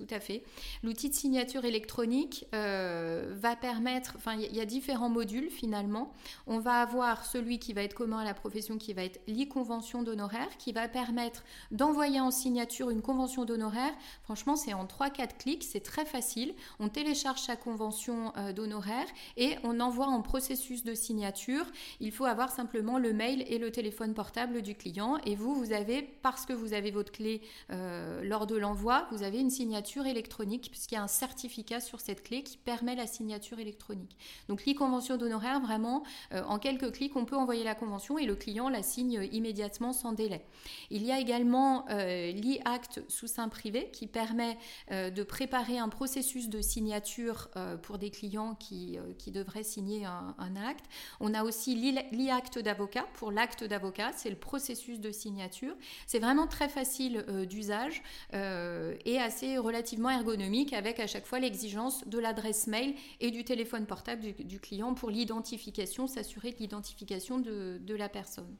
tout à fait. L'outil de signature électronique euh, va permettre, enfin il y, a différents modules finalement. On va avoir celui qui va être commun à la profession, qui va être l'e-convention d'honoraires, qui va permettre d'envoyer en signature une convention d'honoraires. Franchement, c'est en 3-4 clics, c'est très facile. On télécharge sa convention euh, d'honoraires et on envoie en processus de signature. Il faut avoir simplement le mail et le téléphone portable du client. Et vous, vous avez, parce que vous avez votre clé euh, lors de l'envoi, vous avez une signature électronique, puisqu'il y a un certificat sur cette clé qui permet la signature électronique. Donc l'e-convention d'honoraires, vraiment, euh, en quelques clics, on peut envoyer la convention et le client la signe immédiatement sans délai. Il y a également euh, l'e-acte sous sein privé qui permet euh, de préparer un processus de signature pour des clients qui, devraient signer un, acte. On a aussi l'e-acte d'avocat pour l'acte d'avocat, c'est le processus de signature. C'est vraiment très facile d'usage et assez ergonomique avec à chaque fois l'exigence de l'adresse mail et du téléphone portable du, client pour l'identification, s'assurer de l'identification de, de la personne.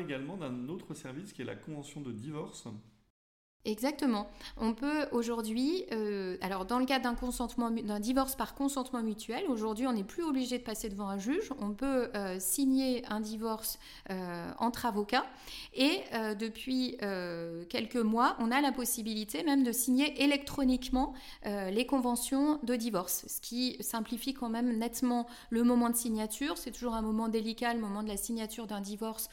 Également d'un autre service qui est la convention de divorce Exactement. On peut aujourd'hui, euh, alors dans le consentement, d'un divorce par consentement mutuel, aujourd'hui on n'est plus obligé de passer devant un juge. On peut euh, signer un divorce euh, entre avocats et depuis quelques mois, on a la possibilité même de signer électroniquement les conventions de divorce, ce qui simplifie quand même nettement le moment de signature. C'est toujours un moment délicat, le moment de la signature d'un divorce,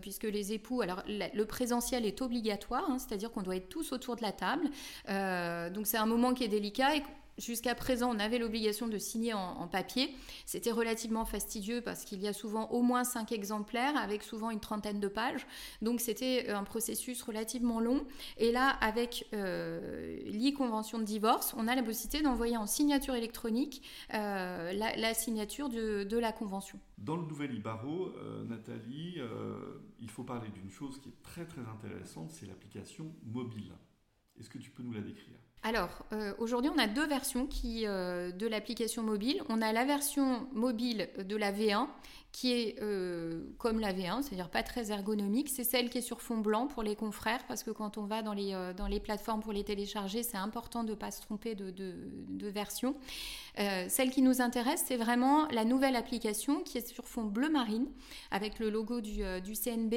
puisque les époux, alors le présentiel est obligatoire, hein, c'est-à-dire qu'on doit être tous autour de la table. Euh, donc c'est un moment qui est délicat et Jusqu'à présent, on avait l'obligation de signer en, papier. C'était relativement fastidieux parce qu'il y a souvent au moins cinq exemplaires avec souvent une trentaine de pages. Donc c'était un processus relativement long. Et là, avec euh, l'e-convention de divorce, on a la possibilité d'envoyer en signature électronique euh, la, signature de, la convention. Dans le nouvel e-barreau, Nathalie, il faut parler d'une chose qui est très très intéressante, c'est l'application mobile. Est-ce que tu peux nous la décrire? Alors, euh, aujourd'hui, on a deux versions euh, de l'application mobile. On a la version mobile de la V1 qui est euh, comme la V1, c'est-à-dire pas très ergonomique. C'est celle qui est sur fond blanc pour les confrères, parce que quand on va dans les, plateformes pour les télécharger, c'est important de ne pas se tromper de, de, version. Celle qui nous intéresse, c'est vraiment la nouvelle application qui est sur fond bleu marine, avec le logo du, du CNB.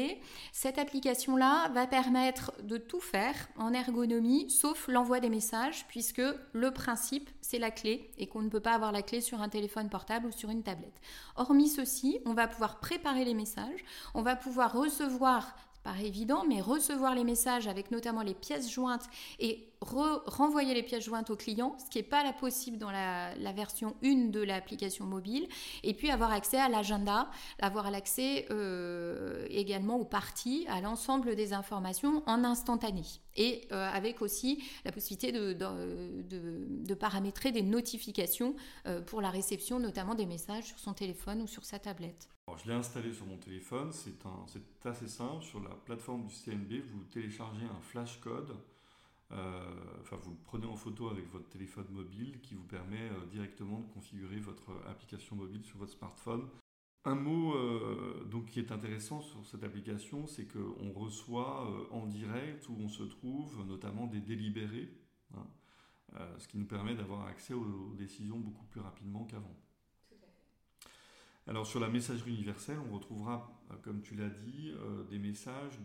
Cette application-là va permettre de tout faire en ergonomie, sauf l'envoi des messages, puisque le principe, c'est la clé, et qu'on ne peut pas avoir la clé sur un téléphone portable ou sur une tablette. Hormis ceci, on va pouvoir préparer les messages, on va pouvoir recevoir évident, mais recevoir les messages avec notamment les pièces jointes et renvoyer les pièces jointes au client, ce qui n'est pas possible dans la, version 1 de l'application mobile, et puis avoir accès à l'agenda, avoir l'accès euh, également aux parties, à l'ensemble des informations en instantané, et euh, avec aussi la possibilité de, de, paramétrer des notifications euh, pour la réception notamment des messages sur son téléphone ou sur sa tablette. Je l'ai installé sur mon téléphone, c'est assez simple, sur la plateforme du CNB, vous téléchargez un flash code euh, enfin, vous le prenez en photo avec votre téléphone mobile qui vous permet euh, directement de configurer votre application mobile sur votre smartphone. Un mot euh, donc qui est intéressant sur cette application, c'est qu'on reçoit en direct où on se trouve, notamment des délibérés, hein, ce qui nous permet d'avoir accès aux décisions beaucoup plus rapidement qu'avant. Alors sur la messagerie universelle, on retrouvera, euh, comme tu l'as dit, euh, des messages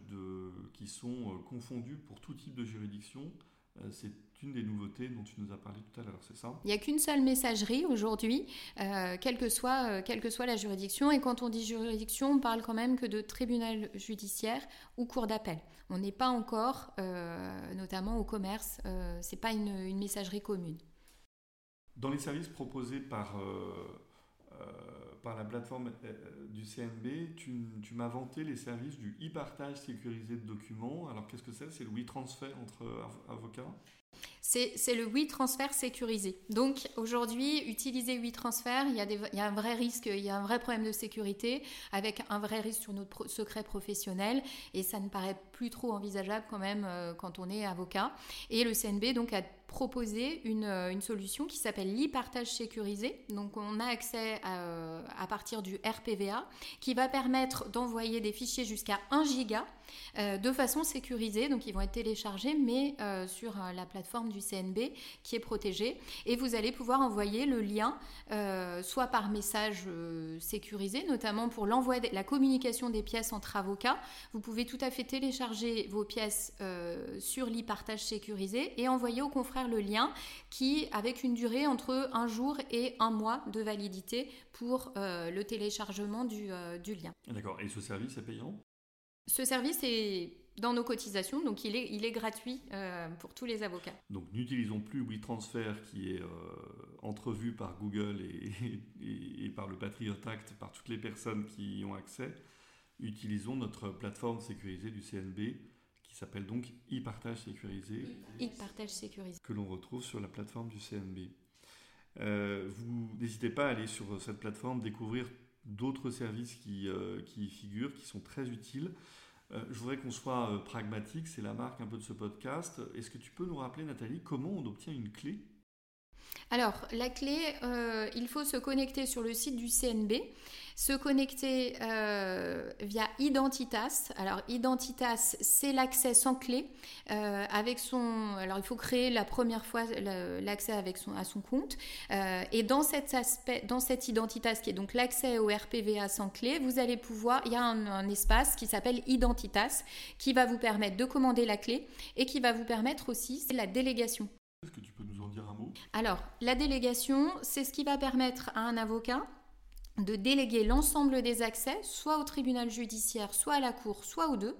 qui sont euh, confondus pour tout type de juridiction. c'est une des nouveautés dont tu nous as parlé tout à l'heure, c'est ça? Il n'y a qu'une seule messagerie aujourd'hui, quelle, que soit, quelle que soit la juridiction. Et quand on dit juridiction, on parle quand même que de tribunal judiciaire ou cour d'appel. On n'est pas encore, notamment au commerce, ce n'est pas une, une, messagerie commune. Dans les services proposés par par la plateforme euh, du CNB, tu, m'as vanté les services du e-partage sécurisé de documents. Alors qu'est-ce que c'est? C'est le WeTransfer entre avocats? C'est le WeTransfer sécurisé. Donc aujourd'hui, utiliser WeTransfer, il y, a il y a un vrai risque, il y a un vrai problème de sécurité avec un vrai risque sur notre secret professionnel et ça ne paraît plus trop envisageable quand même euh, quand on est avocat. Et le CNB donc a proposer une, euh, une solution qui s'appelle l'e-partage sécurisé. Donc on a accès à, euh, à, partir du RPVA qui va permettre d'envoyer des fichiers jusqu'à 1 giga euh, de façon sécurisée. Donc ils vont être téléchargés mais sur la plateforme du CNB qui est protégée. Et vous allez pouvoir envoyer le lien soit par message sécurisé, notamment pour l'envoi, de, la communication des pièces entre avocats. Vous pouvez tout à fait télécharger vos pièces sur l'e-partage sécurisé et envoyer aux confrères le lien qui, avec une durée entre un jour et un mois de validité pour euh, le téléchargement euh, du lien. D'accord. Et ce service est payant? Ce service est dans nos cotisations, donc il est, il est gratuit euh, pour tous les avocats. Donc n'utilisons plus WeTransfer qui est euh, entrevu par Google et, et, par le Patriot Act, par toutes les personnes qui y ont accès. Utilisons notre plateforme sécurisée du CNB qui s'appelle donc e-partage sécurisé. E-partage sécurisé. Que l'on retrouve sur la plateforme du CNB. Euh, vous n'hésitez pas à aller sur cette plateforme, découvrir d'autres services qui, qui y figurent, qui sont très utiles. Euh, je voudrais qu'on soit euh, pragmatique, c'est la marque un peu de ce podcast. Est-ce que tu peux nous rappeler, Nathalie, comment on obtient une clé? Alors, la clé, euh, il faut se connecter sur le site du CNB, se connecter euh, via Identitas. Alors, Identitas, c'est l'accès sans clé. Euh, avec son, alors, il faut créer la première fois l'accès son, à son compte. et dans cet aspect, dans cette Identitas, qui est donc l'accès au RPVA sans clé, vous allez pouvoir, il y a un, un espace qui s'appelle Identitas, qui va vous permettre de commander la clé et qui va vous permettre aussi la délégation. Est-ce que tu peux nous en dire un mot? Alors, la délégation, c'est ce qui va permettre à un avocat de déléguer l'ensemble des accès, soit au tribunal judiciaire, soit à la cour, soit aux deux,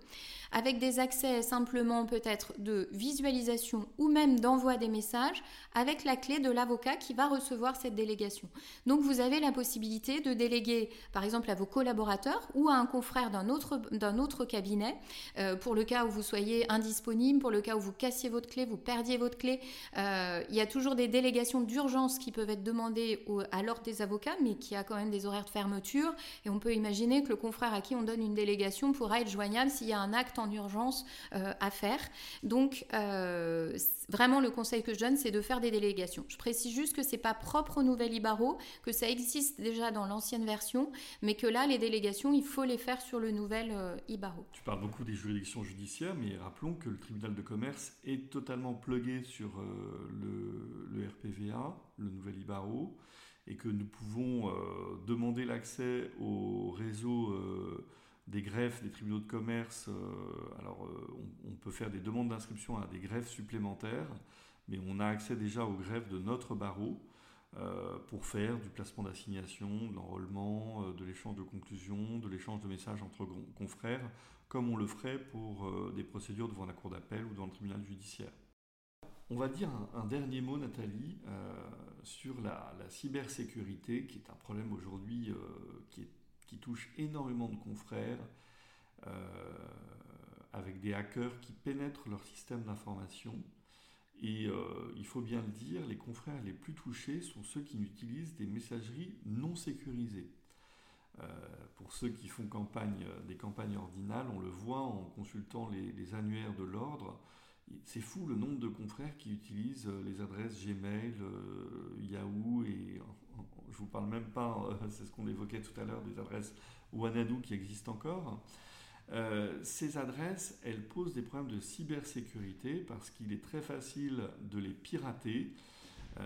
avec des accès simplement peut-être de visualisation ou même d'envoi des messages, avec la clé de l'avocat qui va recevoir cette délégation. Donc vous avez la possibilité de déléguer par exemple à vos collaborateurs ou à un confrère d'un autre, cabinet, euh, pour le cas où vous soyez indisponible, pour le cas où vous cassiez votre clé, vous perdiez votre clé. Euh, il y a toujours des délégations d'urgence qui peuvent être demandées à l'ordre des avocats, mais qui a quand même des horaires de fermeture. Et on peut imaginer que le confrère à qui on donne une délégation pourra être joignable s'il y a un acte en urgence euh, à faire. Donc, euh, vraiment, le conseil que je donne, c'est de faire des délégations. Je précise juste que c'est pas propre au nouvel Ibaro, que ça existe déjà dans l'ancienne version, mais que là, les délégations, il faut les faire sur le nouvel euh, Ibaro. Tu parles beaucoup des juridictions judiciaires, mais rappelons que le tribunal de commerce est totalement plugué sur le, le, RPVA, le nouvel Ibaro, et que nous pouvons demander l'accès au réseau des greffes des tribunaux de commerce. Euh, alors, euh, on, peut faire des demandes d'inscription à des greffes supplémentaires, mais on a accès déjà aux greffes de notre barreau euh, pour faire du placement d'assignation, de l'enrôlement, de l'échange de conclusions, de l'échange de messages entre confrères, comme on le ferait pour des procédures devant la cour d'appel ou devant le tribunal judiciaire. On va dire un, dernier mot, Nathalie, sur la, cybersécurité, qui est un problème aujourd'hui qui est qui touche énormément de confrères, euh, avec des hackers qui pénètrent leur système d'information. Et euh, il faut bien le dire, les confrères les plus touchés sont ceux qui utilisent des messageries non sécurisées. Euh, pour ceux qui font campagne, des campagnes ordinales, on le voit en consultant les annuaires de l'ordre. C'est fou le nombre de confrères qui utilisent les adresses Gmail, Yahoo et je vous parle même pas, euh, c'est ce qu'on évoquait tout à l'heure, des adresses Wanadu qui existent encore. Euh, ces adresses, elles posent des problèmes de cybersécurité parce qu'il est très facile de les pirater. Euh,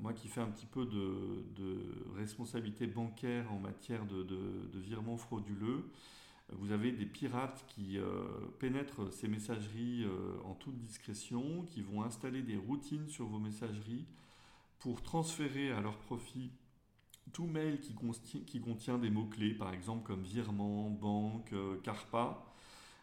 moi qui fais un petit peu de, responsabilité bancaire en matière de, virements frauduleux, vous avez des pirates qui pénètrent ces messageries en toute discrétion, qui vont installer des routines sur vos messageries pour transférer à leur profit tout mail qui, qui contient des mots-clés, par exemple comme virement, banque, euh, carpa,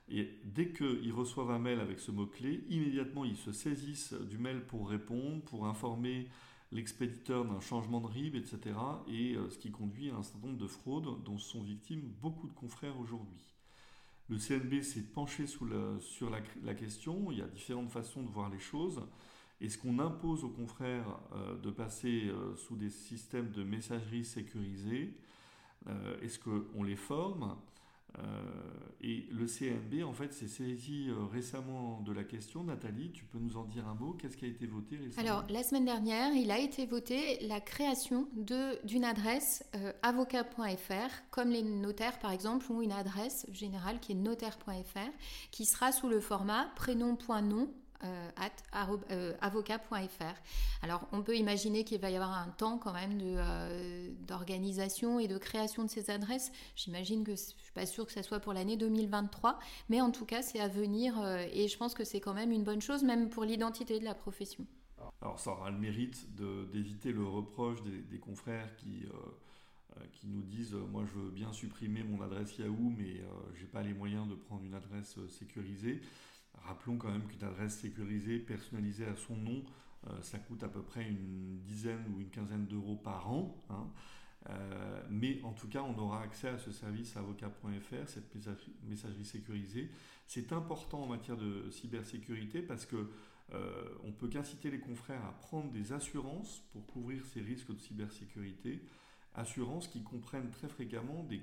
et dès qu'ils reçoivent un mail avec ce mot-clé, immédiatement ils se saisissent du mail pour répondre, pour informer l'expéditeur d'un changement de RIB, etc. Et euh, ce qui conduit à un certain nombre de fraudes dont sont victimes beaucoup de confrères aujourd'hui. Le CNB s'est penché sur la, question, il y a différentes façons de voir les choses. Est-ce qu'on impose aux confrères euh, de passer euh, sous des systèmes de messagerie sécurisés Est-ce qu'on les forme? Et le CNB, en fait, s'est saisi récemment de la question. Nathalie, tu peux nous en dire un mot? Qu'est-ce qui a été voté récemment? Alors, la semaine dernière, il a été voté la création d'une adresse avocat.fr, comme les notaires, par exemple, ont une adresse générale qui est notaire.fr, qui sera sous le format prénom.nom euh, euh, avocat.fr. Alors on peut imaginer qu'il va y avoir un temps quand même euh, d'organisation et de création de ces adresses. J'imagine que je suis pas sûre que ça soit pour l'année 2023, mais en tout cas c'est à venir et je pense que c'est quand même une bonne chose même pour l'identité de la profession. Alors ça aura le mérite d'éviter le reproche des, confrères qui qui nous disent moi je veux bien supprimer mon adresse Yahoo mais je n'ai pas les moyens de prendre une adresse sécurisée. Rappelons quand même qu'une adresse sécurisée personnalisée à son nom, ça coûte à peu près une dizaine ou une quinzaine d'euros par an. Hein. Euh, mais en tout cas, on aura accès à ce service avocat.fr, cette messagerie sécurisée. C'est important en matière de cybersécurité parce que euh, on peut qu'inciter les confrères à prendre des assurances pour couvrir ces risques de cybersécurité. Assurances qui comprennent très fréquemment des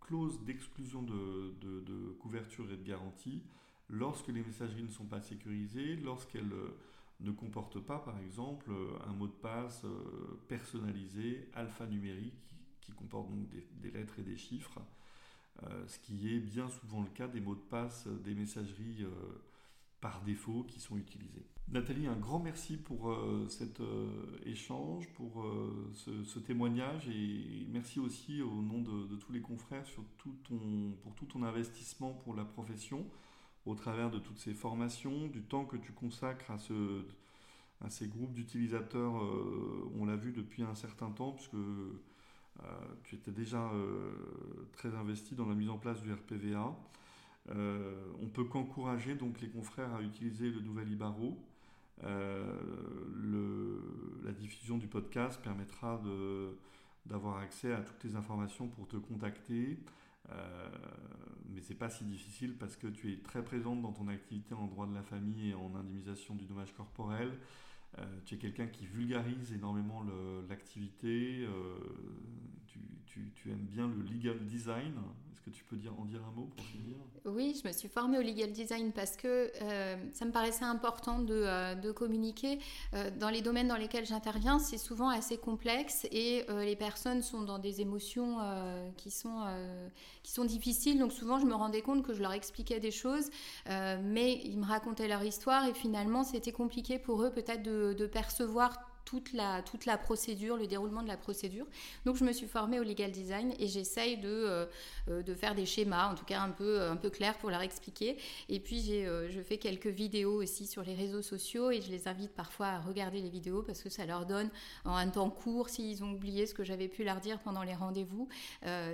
clauses d'exclusion de, de, couverture et de garantie lorsque les messageries ne sont pas sécurisées, lorsqu'elles euh, ne comporte pas, par exemple, un mot de passe euh, personnalisé alphanumérique qui comporte donc des, lettres et des chiffres, euh, ce qui est bien souvent le cas des mots de passe des messageries euh, par défaut qui sont utilisés. Nathalie, un grand merci pour cet échange, pour ce, témoignage et merci aussi au nom de, tous les confrères pour tout ton investissement pour la profession au travers de toutes ces formations, du temps que tu consacres à, ce, à ces groupes d'utilisateurs, euh, on l'a vu depuis un certain temps, puisque euh, tu étais déjà euh, très investi dans la mise en place du RPVA. on peut qu'encourager donc les confrères à utiliser le nouvel Ibaro. la diffusion du podcast permettra d'avoir accès à toutes les informations pour te contacter, euh, mais c'est pas si difficile parce que tu es très présente dans ton activité en droit de la famille et en indemnisation du dommage corporel. Euh, tu es quelqu'un qui vulgarise énormément l'activité. Euh, tu, aimes bien le legal design tu peux dire, en dire un mot pour finir? Oui, je me suis formée au legal design parce que euh, ça me paraissait important de, euh, de communiquer. Euh, dans les domaines dans lesquels j'interviens, c'est souvent assez complexe et les personnes sont dans des émotions qui, sont, qui sont difficiles. Donc souvent, je me rendais compte que je leur expliquais des choses, mais ils me racontaient leur histoire et finalement, c'était compliqué pour eux peut-être de, de percevoir toute la, toute la procédure, le déroulement de la procédure. Donc je me suis formée au legal design et j'essaye de, euh, euh, de faire des schémas, en tout cas un peu, un peu clairs pour leur expliquer. Et puis j'ai, euh, je fais quelques vidéos aussi sur les réseaux sociaux et je les invite parfois à regarder les vidéos parce que ça leur donne en un temps court, s'ils ont oublié ce que j'avais pu leur dire pendant les rendez-vous,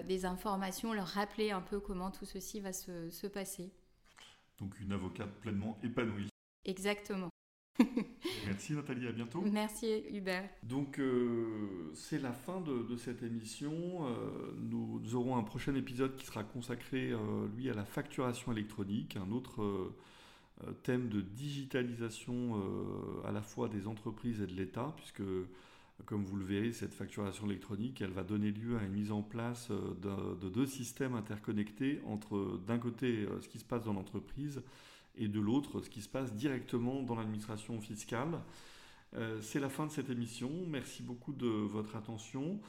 des informations, leur rappeler un peu comment tout ceci va se, se passer. Donc une avocate pleinement épanouie. Exactement. Merci Nathalie, à bientôt. Merci Hubert. Donc euh, c'est la fin de, cette émission. Euh, nous, aurons un prochain épisode qui sera consacré, euh, lui, à la facturation électronique, un autre thème de digitalisation à la fois des entreprises et de l'État, puisque comme vous le verrez, cette facturation électronique, elle va donner lieu à une mise en place de, de deux systèmes interconnectés entre d'un côté ce qui se passe dans l'entreprise et de l'autre ce qui se passe directement dans l'administration fiscale. Euh, c'est la fin de cette émission. Merci beaucoup de votre attention.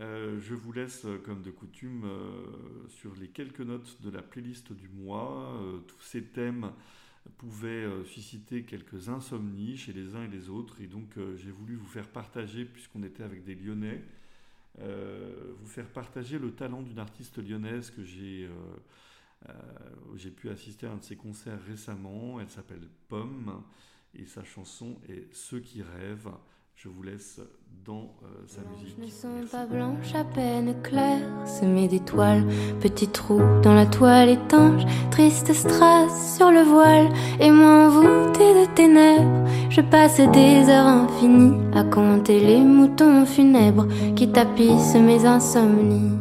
Euh, je vous laisse, comme de coutume, euh, sur les quelques notes de la playlist du mois. tous ces thèmes pouvaient susciter quelques insomnies chez les uns et les autres. Et donc, j'ai voulu vous faire partager, puisqu'on était avec des Lyonnais, vous faire partager le talent d'une artiste lyonnaise que j'ai euh, j'ai pu assister à un de ses concerts récemment. Elle s'appelle Pomme et sa chanson est Ceux qui rêvent. Je vous laisse dans euh, sa musique. Ne sont pas blanches, à peine claires, semées d'étoiles, petits trous dans la toile étanche, triste strass sur le voile, et moi envoûtée de ténèbres, je passe des heures infinies à compter les moutons funèbres qui tapissent mes insomnies.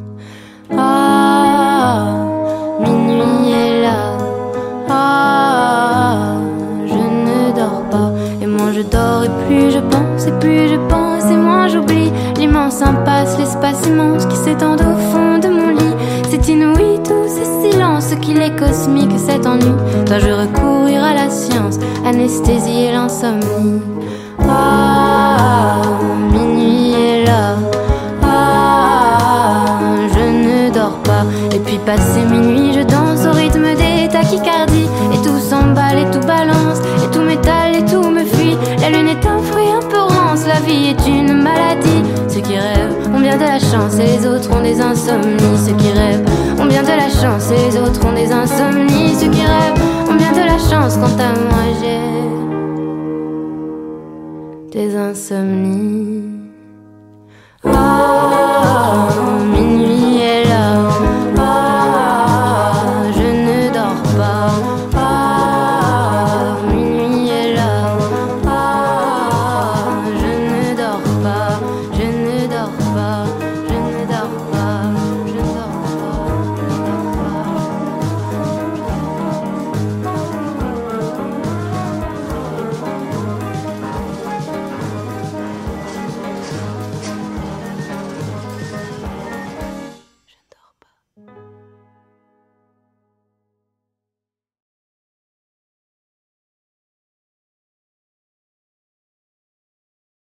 Ah Ah, je ne dors pas. Et moins je dors, et plus je pense, et plus je pense, et moins j'oublie l'immense impasse, l'espace immense qui s'étend au fond de mon lit. C'est inouï tout ce silence, qu'il est cosmique cet ennui. Dois-je recourir à la science, anesthésier l'insomnie? Ah, minuit est là. Et puis passé minuit, est une maladie. Ceux qui rêvent ont bien de la chance et les autres ont des insomnies. Ceux qui rêvent ont bien de la chance et les autres ont des insomnies. Ceux qui rêvent ont bien de la chance. Quant à moi, j'ai des insomnies.